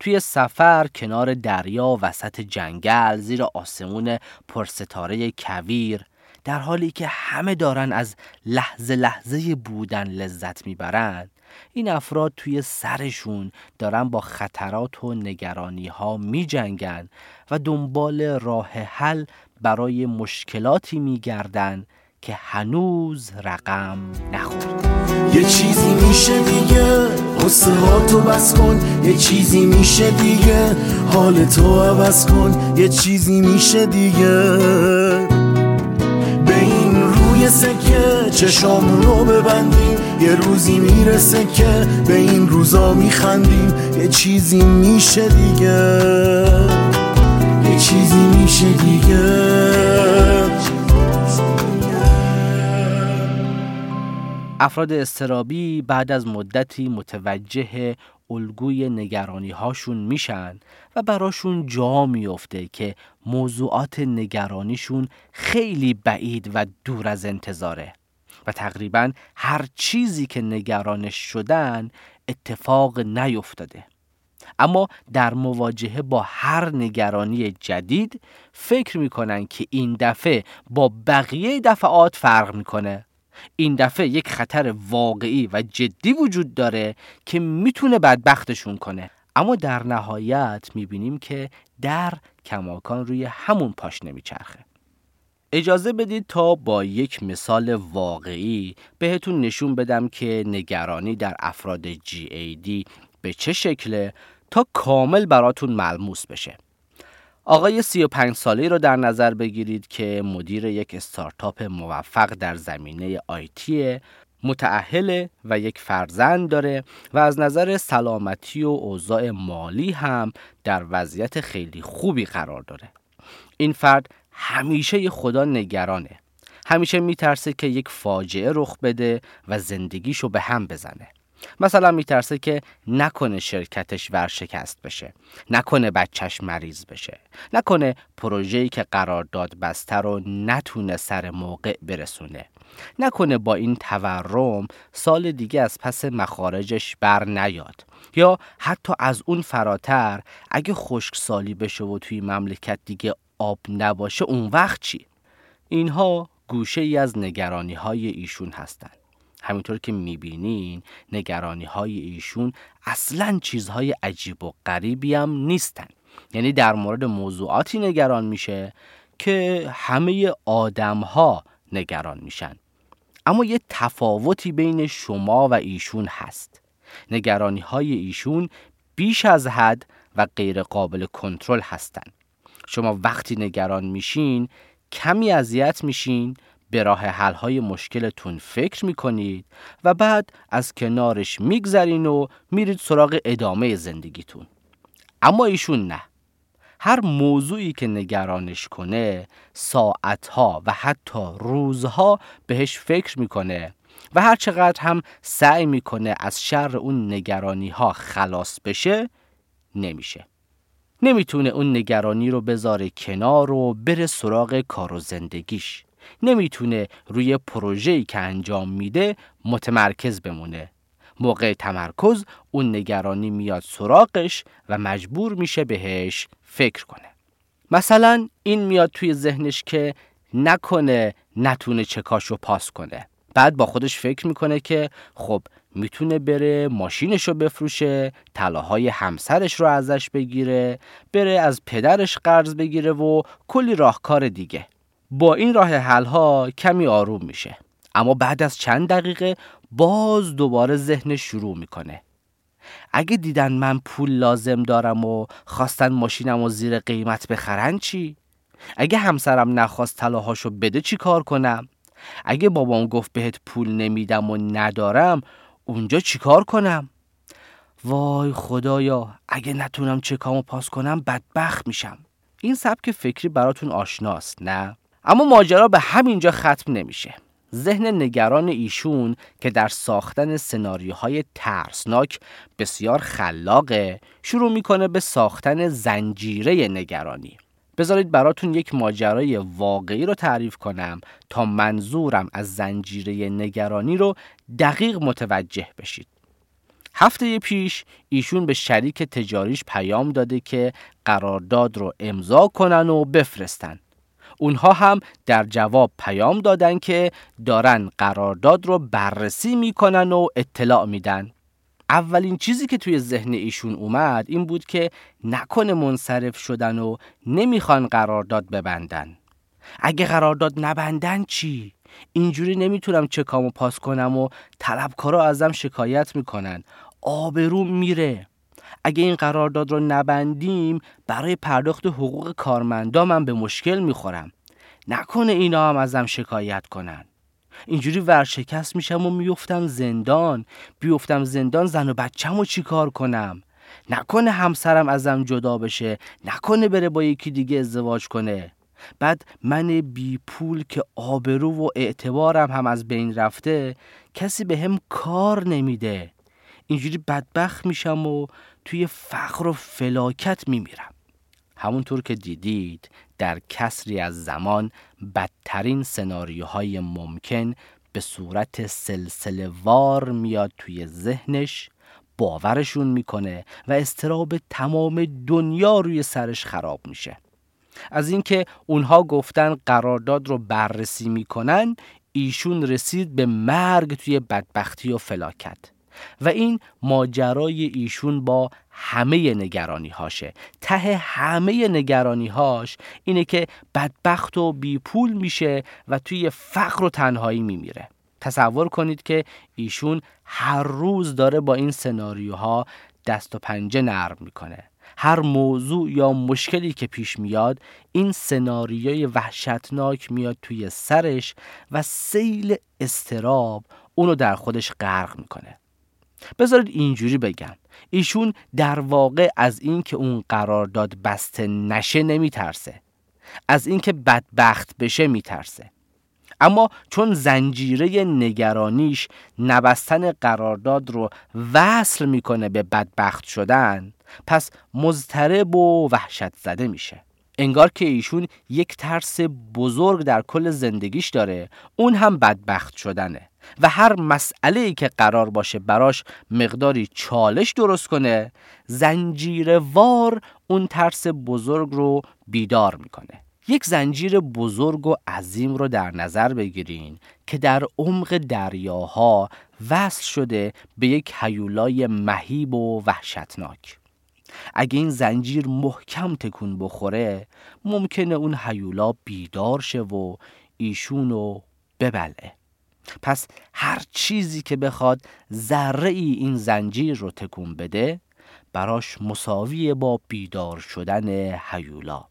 توی سفر کنار دریا وسط جنگل زیر آسمون پرستاره کویر در حالی که همه دارن از لحظه لحظه بودن لذت می‌برند این افراد توی سرشون دارن با خطرات و نگرانی ها می و دنبال راه حل برای مشکلاتی می گردن که هنوز رقم نخورد. یه چیزی میشه دیگه قصه ها تو بس کن. یه چیزی میشه دیگه حال تو عوض کن. یه چیزی میشه دیگه. روی سکه چشام رو ببندیم. یه روزی می‌رسه که به این روزا میخندیم. یه چیزی میشه دیگه. یه چیزی میشه دیگه. افراد استرابی بعد از مدتی متوجه الگوی نگرانی هاشون میشن. براشون جا میفته که موضوعات نگرانیشون خیلی بعید و دور از انتظاره. و تقریبا هر چیزی که نگرانش شدن اتفاق نیفتاده. اما در مواجهه با هر نگرانی جدید فکر می‌کنن که این دفعه با بقیه دفعات فرق می‌کنه. این دفعه یک خطر واقعی و جدی وجود داره که می‌تونه بدبختشون کنه. اما در نهایت می‌بینیم که در کماکان روی همون پاش نمیچرخه. اجازه بدید تا با یک مثال واقعی بهتون نشون بدم که نگرانی در افراد GAD به چه شکله تا کامل براتون ملموس بشه. آقای 35 ساله رو در نظر بگیرید که مدیر یک استارتاپ موفق در زمینه آیتی متعهل و یک فرزند داره و از نظر سلامتی و اوضاع مالی هم در وضعیت خیلی خوبی قرار داره. این فرد همیشه خدا نگرانه. همیشه میترسه که یک فاجعه رخ بده و زندگیشو به هم بزنه. مثلا میترسه که نکنه شرکتش ورشکست بشه نکنه بچهش مریض بشه نکنه پروژه‌ای که قرارداد بسته رو نتونه سر موقع برسونه. نکنه با این تورم سال دیگه از پس مخارجش بر نیاد یا حتی از اون فراتر اگه خشک سالی بشه و توی مملکت دیگه آب نباشه اون وقت چی؟ اینها گوشه ای از نگرانی های ایشون هستند. همینطور که می‌بینین نگرانی های ایشون اصلا چیزهای عجیب و غریبی هم نیستن یعنی در مورد موضوعاتی نگران میشه که همه آدم ها نگران میشن. اما یه تفاوتی بین شما و ایشون هست. نگرانی های ایشون بیش از حد و غیر قابل کنترل هستند شما وقتی نگران میشین کمی اذیت میشین به راه های مشکلتون فکر می‌کنید و بعد از کنارش میگذرین و میرید سراغ ادامه زندگیتون. اما ایشون نه. هر موضوعی که نگرانش کنه ساعتها و حتی روزها بهش فکر می‌کنه و هر چقدر هم سعی می‌کنه از شر اون نگرانی ها خلاص بشه نمیشه. نمی‌تونه اون نگرانی رو بذاره کنار و بره سراغ کار و زندگیش. نمی‌تونه روی پروژه‌ای که انجام میده متمرکز بمونه. موقع تمرکز اون نگرانی میاد سراغش و مجبور میشه بهش فکر کنه. مثلا این میاد توی ذهنش که نکنه نتونه چکاشو پاس کنه. بعد با خودش فکر می‌کنه که خب می‌تونه بره ماشینش رو بفروشه طلاهای همسرش رو ازش بگیره بره از پدرش قرض بگیره و کلی راهکار دیگه. با این راه حل ها کمی آروم میشه. اما بعد از چند دقیقه باز دوباره ذهن شروع می‌کنه اگه دیدن من پول لازم دارم و خواستن ماشینم و زیر قیمت بخرن چی؟ اگه همسرم نخواست طلاهاشو بده چی کار کنم؟ اگه بابام گفت بهت پول نمیدم و ندارم اونجا چی کار کنم؟ وای خدایا اگه نتونم چکامو پاس کنم بدبخت میشم این سبک فکری براتون آشناست نه؟ اما ماجرا به همینجا ختم نمیشه ذهن نگران ایشون که در ساختن سناریوهای ترسناک بسیار خلاقه شروع می‌کنه به ساختن زنجیره نگرانی بذارید براتون یک ماجرای واقعی رو تعریف کنم تا منظورم از زنجیره نگرانی رو دقیق متوجه بشید هفته پیش ایشون به شریک تجاریش پیام داده که قرارداد رو امضا کنن و بفرستن. اونها هم در جواب پیام دادن که دارن قرارداد رو بررسی می‌کنن و اطلاع میدن. اولین چیزی که توی ذهن ایشون اومد این بود که نکنه منصرف شدن و نمی‌خوان قرارداد ببندن. اگه قرارداد نبندن چی؟ اینجوری نمی‌تونم چکامو پاس کنم و طلبکارا ازم شکایت می‌کنن آبرو میره اگه این قرارداد رو نبندیم برای پرداخت حقوق کارمندا من به مشکل می‌خورم. نکنه اینا هم ازم شکایت کنن. اینجوری ورشکست میشم و میفتم زندان. بیفتم زندان زن و بچم و چی کار کنم؟ نکنه همسرم ازم جدا بشه. نکنه بره با یکی دیگه ازدواج کنه. بعد من بی پول که آبرو و اعتبارم هم از بین رفته کسی به هم کار نمیده. اینجوری بدبخت میشم و توی فقر و فلاکت میمیرم. همونطور که دیدید در کسری از زمان بدترین سناریوهای ممکن به صورت سلسله وار میاد توی ذهنش باورشون می‌کنه و استراب تمام دنیا روی سرش خراب میشه. از اینکه اونها گفتن قرارداد رو بررسی می‌کنن ایشون رسید به مرگ توی بدبختی و فلاکت. و این ماجرای ایشون با همه نگرانی هاشه ته همه نگرانی هاش اینه که بدبخت و بیپول میشه و توی فقر و تنهایی میمیره. تصور کنید که ایشون هر روز داره با این سناریوها دست و پنجه نرم می‌کنه. هر موضوع یا مشکلی که پیش میاد این سناریوی وحشتناک میاد توی سرش و سیل استراب اونو در خودش غرق می‌کنه. بذارید اینجوری بگم. ایشون در واقع از اینکه اون قرارداد بسته نشه نمیترسه. از اینکه بدبخت بشه میترسه. اما چون زنجیره نگرانیش نبستن قرارداد رو وصل می‌کنه به بدبخت شدن پس مضطرب و وحشت زده میشه. انگار که ایشون یک ترس بزرگ در کل زندگیش داره. اون هم بدبخت شدنه و هر مسئله ای که قرار باشه براش مقداری چالش درست کنه زنجیر وار اون ترس بزرگ رو بیدار می‌کنه. یک زنجیر بزرگ و عظیم رو در نظر بگیرین که در عمق دریاها وصل شده به یک حیولای مهیب و وحشتناک. اگه این زنجیر محکم تکون بخوره ممکنه اون حیولا بیدار شه و ایشونو ببلعه پس هر چیزی که بخواد ذره ای این زنجیر رو تکون بده براش مساوی با بیدار شدن حیولا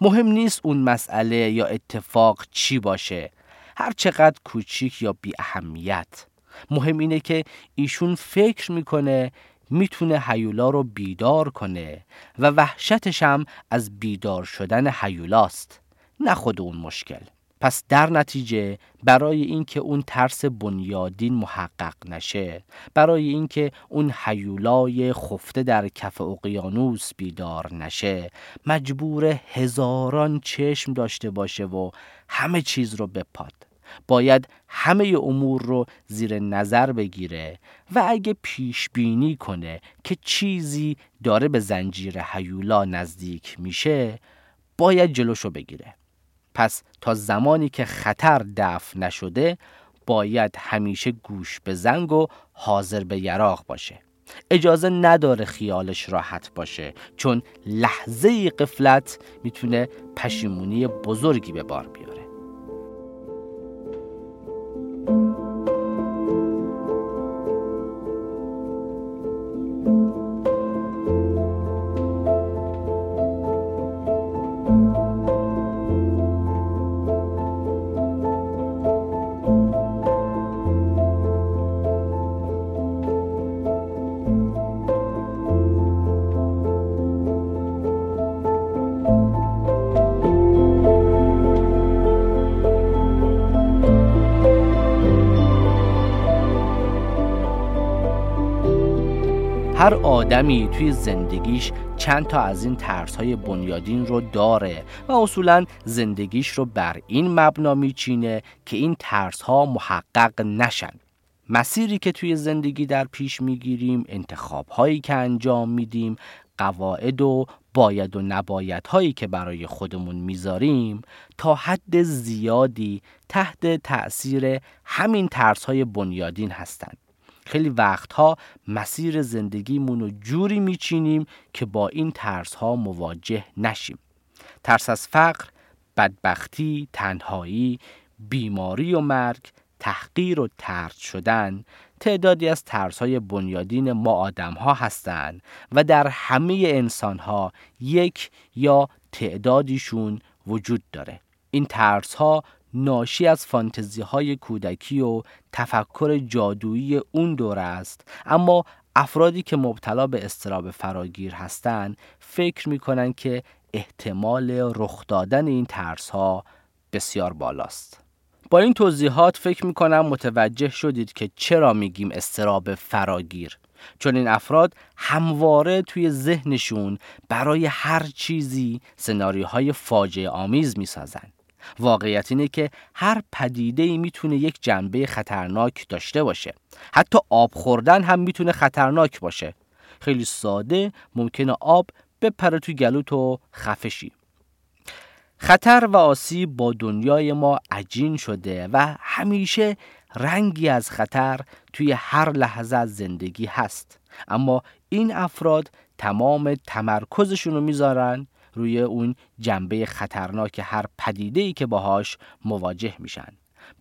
مهم نیست اون مسئله یا اتفاق چی باشه هر چقدر کوچیک یا بی اهمیت مهم اینه که ایشون فکر می‌کنه می‌تونه حیولا رو بیدار کنه و وحشتش هم از بیدار شدن حیولاست نه خود اون مشکل. پس در نتیجه برای اینکه اون ترس بنیادین محقق نشه برای اینکه اون حیولای خفته در کف اقیانوس بیدار نشه مجبور هزاران چشم داشته باشه و همه چیز رو بپاد. باید همه امور رو زیر نظر بگیره و اگه پیش بینی کنه که چیزی داره به زنجیر حیولا نزدیک میشه باید جلوشو بگیره. پس تا زمانی که خطر دفع نشده باید همیشه گوش به زنگ و حاضر به یراق باشه. اجازه نداره خیالش راحت باشه چون لحظه قفلت می‌تونه پشیمونی بزرگی به بار بیاره. هر آدمی توی زندگیش چند تا از این ترس های بنیادین رو داره و اصولا زندگیش رو بر این مبنا میچینه که این ترس ها محقق نشن مسیری که توی زندگی در پیش می‌گیریم انتخاب هایی که انجام میدیم قواعد و باید و نباید هایی که برای خودمون می‌ذاریم تا حد زیادی تحت تأثیر همین ترس های بنیادین هستند. خیلی وقتها مسیر زندگیمون رو جوری میچینیم که با این ترس ها مواجه نشیم. ترس از فقر، بدبختی، تنهایی، بیماری و مرگ، تحقیر و ترد شدن تعدادی از ترس های بنیادین ما آدم ها هستند و در همه انسان ها یک یا تعدادیشون وجود داره. این ترس ها ناشی از فانتزی های کودکی و تفکر جادویی اون دور است. اما افرادی که مبتلا به استراب فراگیر هستند فکر می‌کنن که احتمال رخ دادن این ترس ها بسیار بالاست. با این توضیحات فکر می‌کنم متوجه شدید که چرا میگیم استراب فراگیر. چون این افراد همواره توی ذهنشون برای هر چیزی سناریوهای فاجعه آمیز می‌سازن. واقعیت اینه که هر پدیده ای می‌تونه یک جنبه خطرناک داشته باشه. حتی آب خوردن هم می‌تونه خطرناک باشه. خیلی ساده ممکنه آب بپره تو گلوت و خفشی خطر و آسیب با دنیای ما عجین شده و همیشه رنگی از خطر توی هر لحظه از زندگی هست. اما این افراد تمام تمرکزشون رو می‌ذارن روی اون جنبه خطرناک هر پدیده که باهاش مواجه میشن.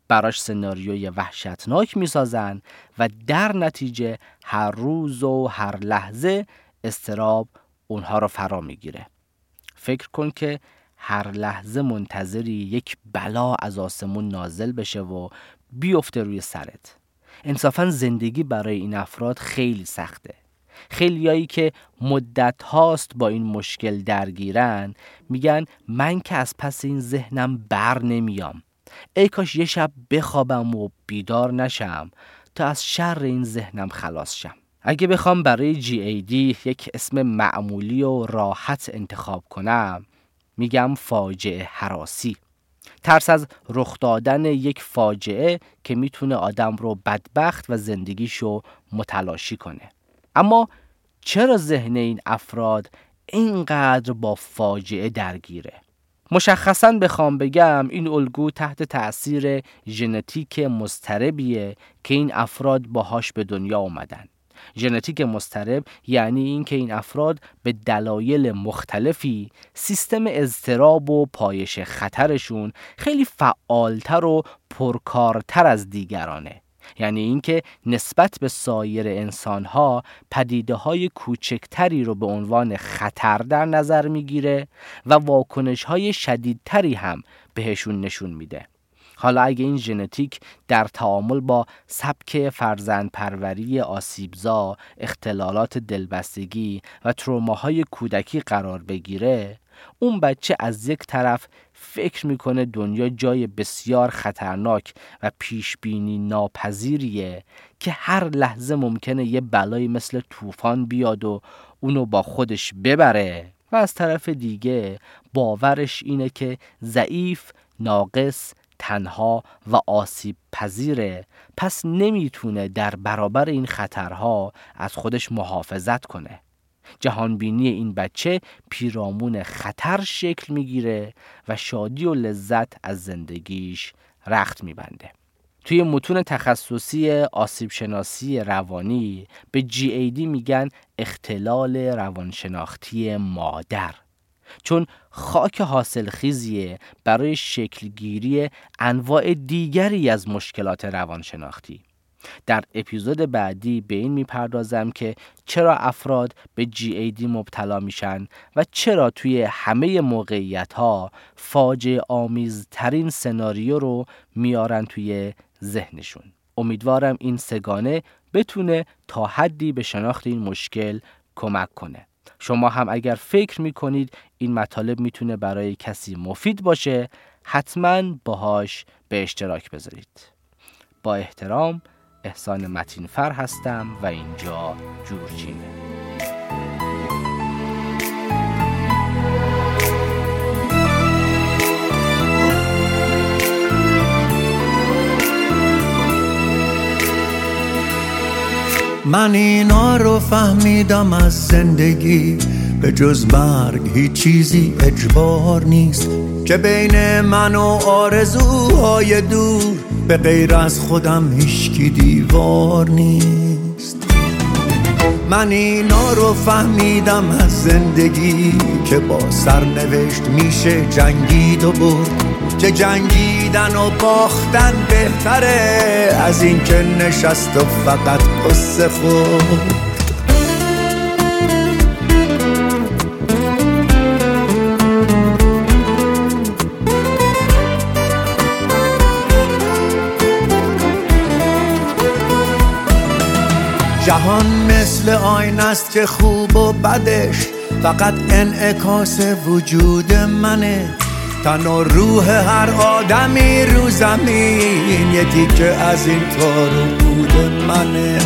براش سناریوی وحشتناک می‌سازن و در نتیجه هر روز و هر لحظه استراب اونها رو فرا می‌گیره. فکر کن که هر لحظه منتظری یک بلا از آسمون نازل بشه و بیفته روی سرت. انصافا زندگی برای این افراد خیلی سخته. خیلیایی که مدت هاست با این مشکل درگیرن میگن من که از پس این ذهنم بر نمیام. ای کاش یه شب بخوابم و بیدار نشم تا از شر این ذهنم خلاص شم. اگه بخوام برای GAD یک اسم معمولی و راحت انتخاب کنم میگم فاجعه حراسی. ترس از رخ دادن یک فاجعه که می‌تونه آدم رو بدبخت و زندگیشو متلاشی کنه. اما چرا ذهن این افراد اینقدر با فاجعه درگیره؟ مشخصا بخوام بگم این الگو تحت تأثیر ژنتیک مضطربیه که این افراد باهاش به دنیا اومدن. ژنتیک مسترب یعنی اینکه این افراد به دلایل مختلفی سیستم اضطراب و پایش خطرشون خیلی فعالتر و پرکارتر از دیگرانه. یعنی اینکه نسبت به سایر انسانها پدیده های کوچکتری رو به عنوان خطر در نظر می‌گیره و واکنش های شدیدتری هم بهشون نشون میده. حالا اگه این ژنتیک در تعامل با سبک فرزند پروری آسیبزا، اختلالات دلبستگی و تروماهای کودکی قرار بگیره اون بچه از یک طرف فکر می‌کنه دنیا جای بسیار خطرناک و پیشبینی ناپذیریه که هر لحظه ممکنه یه بلایی مثل طوفان بیاد و اونو با خودش ببره. و از طرف دیگه باورش اینه که ضعیف، ناقص تنها و آسیب پذیره پس نمی‌تونه در برابر این خطرها از خودش محافظت کنه. جهانبینی این بچه پیرامون خطر شکل می‌گیره و شادی و لذت از زندگیش رخت میبنده. توی متون تخصصی آسیب شناسی روانی به GAD میگن اختلال روانشناختی مادر. چون خاک حاصل خیزیه برای شکلگیری انواع دیگری از مشکلات روانشناختی. در اپیزود بعدی به این می‌پردازم که چرا افراد به GAD مبتلا میشن و چرا توی همه موقعیت ها فاجعه آمیزترین سناریو رو میارن توی ذهنشون. امیدوارم این سگانه بتونه تا حدی به شناخت این مشکل کمک کنه. شما هم اگر فکر می کنید این مطالب می‌تونه برای کسی مفید باشه حتما باهاش به اشتراک بذارید. با احترام احسان متینفر هستم و اینجا جورچینه من اینا رو فهمیدم از زندگی. به جز مرگ هیچ چیزی اجبار نیست که بین من و آرزوهای دور به غیر از خودم هیچکی دیوار نیست. من اینا رو فهمیدم از زندگی که با سرنوشت میشه جنگید و برد. که جنگیدن و باختن بهتره از این که نشست و فقط قصه خود جهان مثل آین است که خوب و بدش. فقط انعکاس وجود منه. تن و روح هر آدمی رو زمین. یکی که از این تارو بود منه.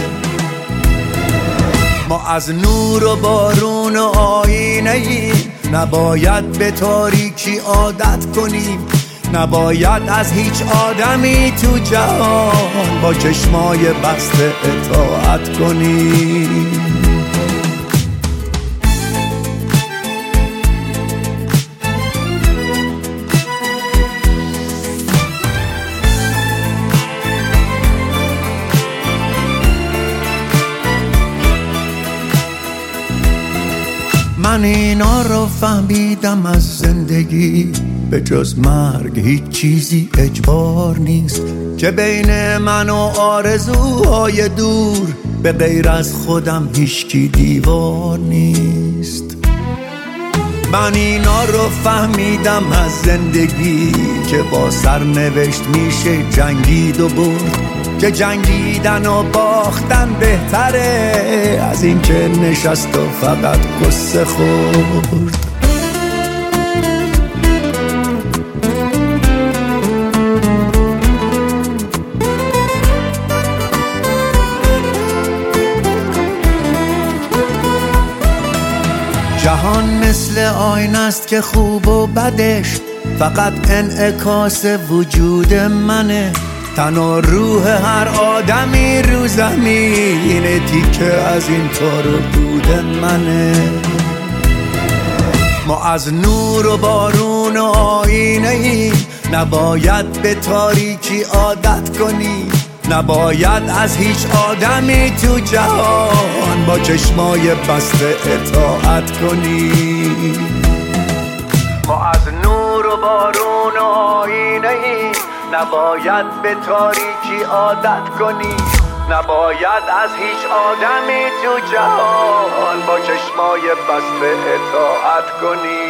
ما از نور و بارون و آینه ایم نباید به تاریکی عادت کنیم. نباید از هیچ آدمی تو جهان با چشمای بسته اطاعت کنیم من اینا رو فهمیدم از زندگی. به جز مرگ هیچ چیزی اجبار نیست. که بین من و آرزوهای دور به غیر از خودم هیچکی دیوار نیست. من اینا رو فهمیدم از زندگی که با سرنوشت میشه جنگید و برد. که جنگیدن و باختن بهتره از این که نشست و فقط قصه خورد. آین است که خوب و بدش فقط انعکاس وجود منه. تن و روح هر آدمی رو زمین تیکه از این تارو بود منه. ما از نور و بارون و آینه ایم. نباید به تاریکی عادت کنیم نباید از هیچ آدمی تو جهان با چشمای بسته اطاعت و بارون و آینه ایم نباید به تاریکی عادت کنی. نباید از هیچ آدمی تو جهان با چشمای بسته اطاعت کنی.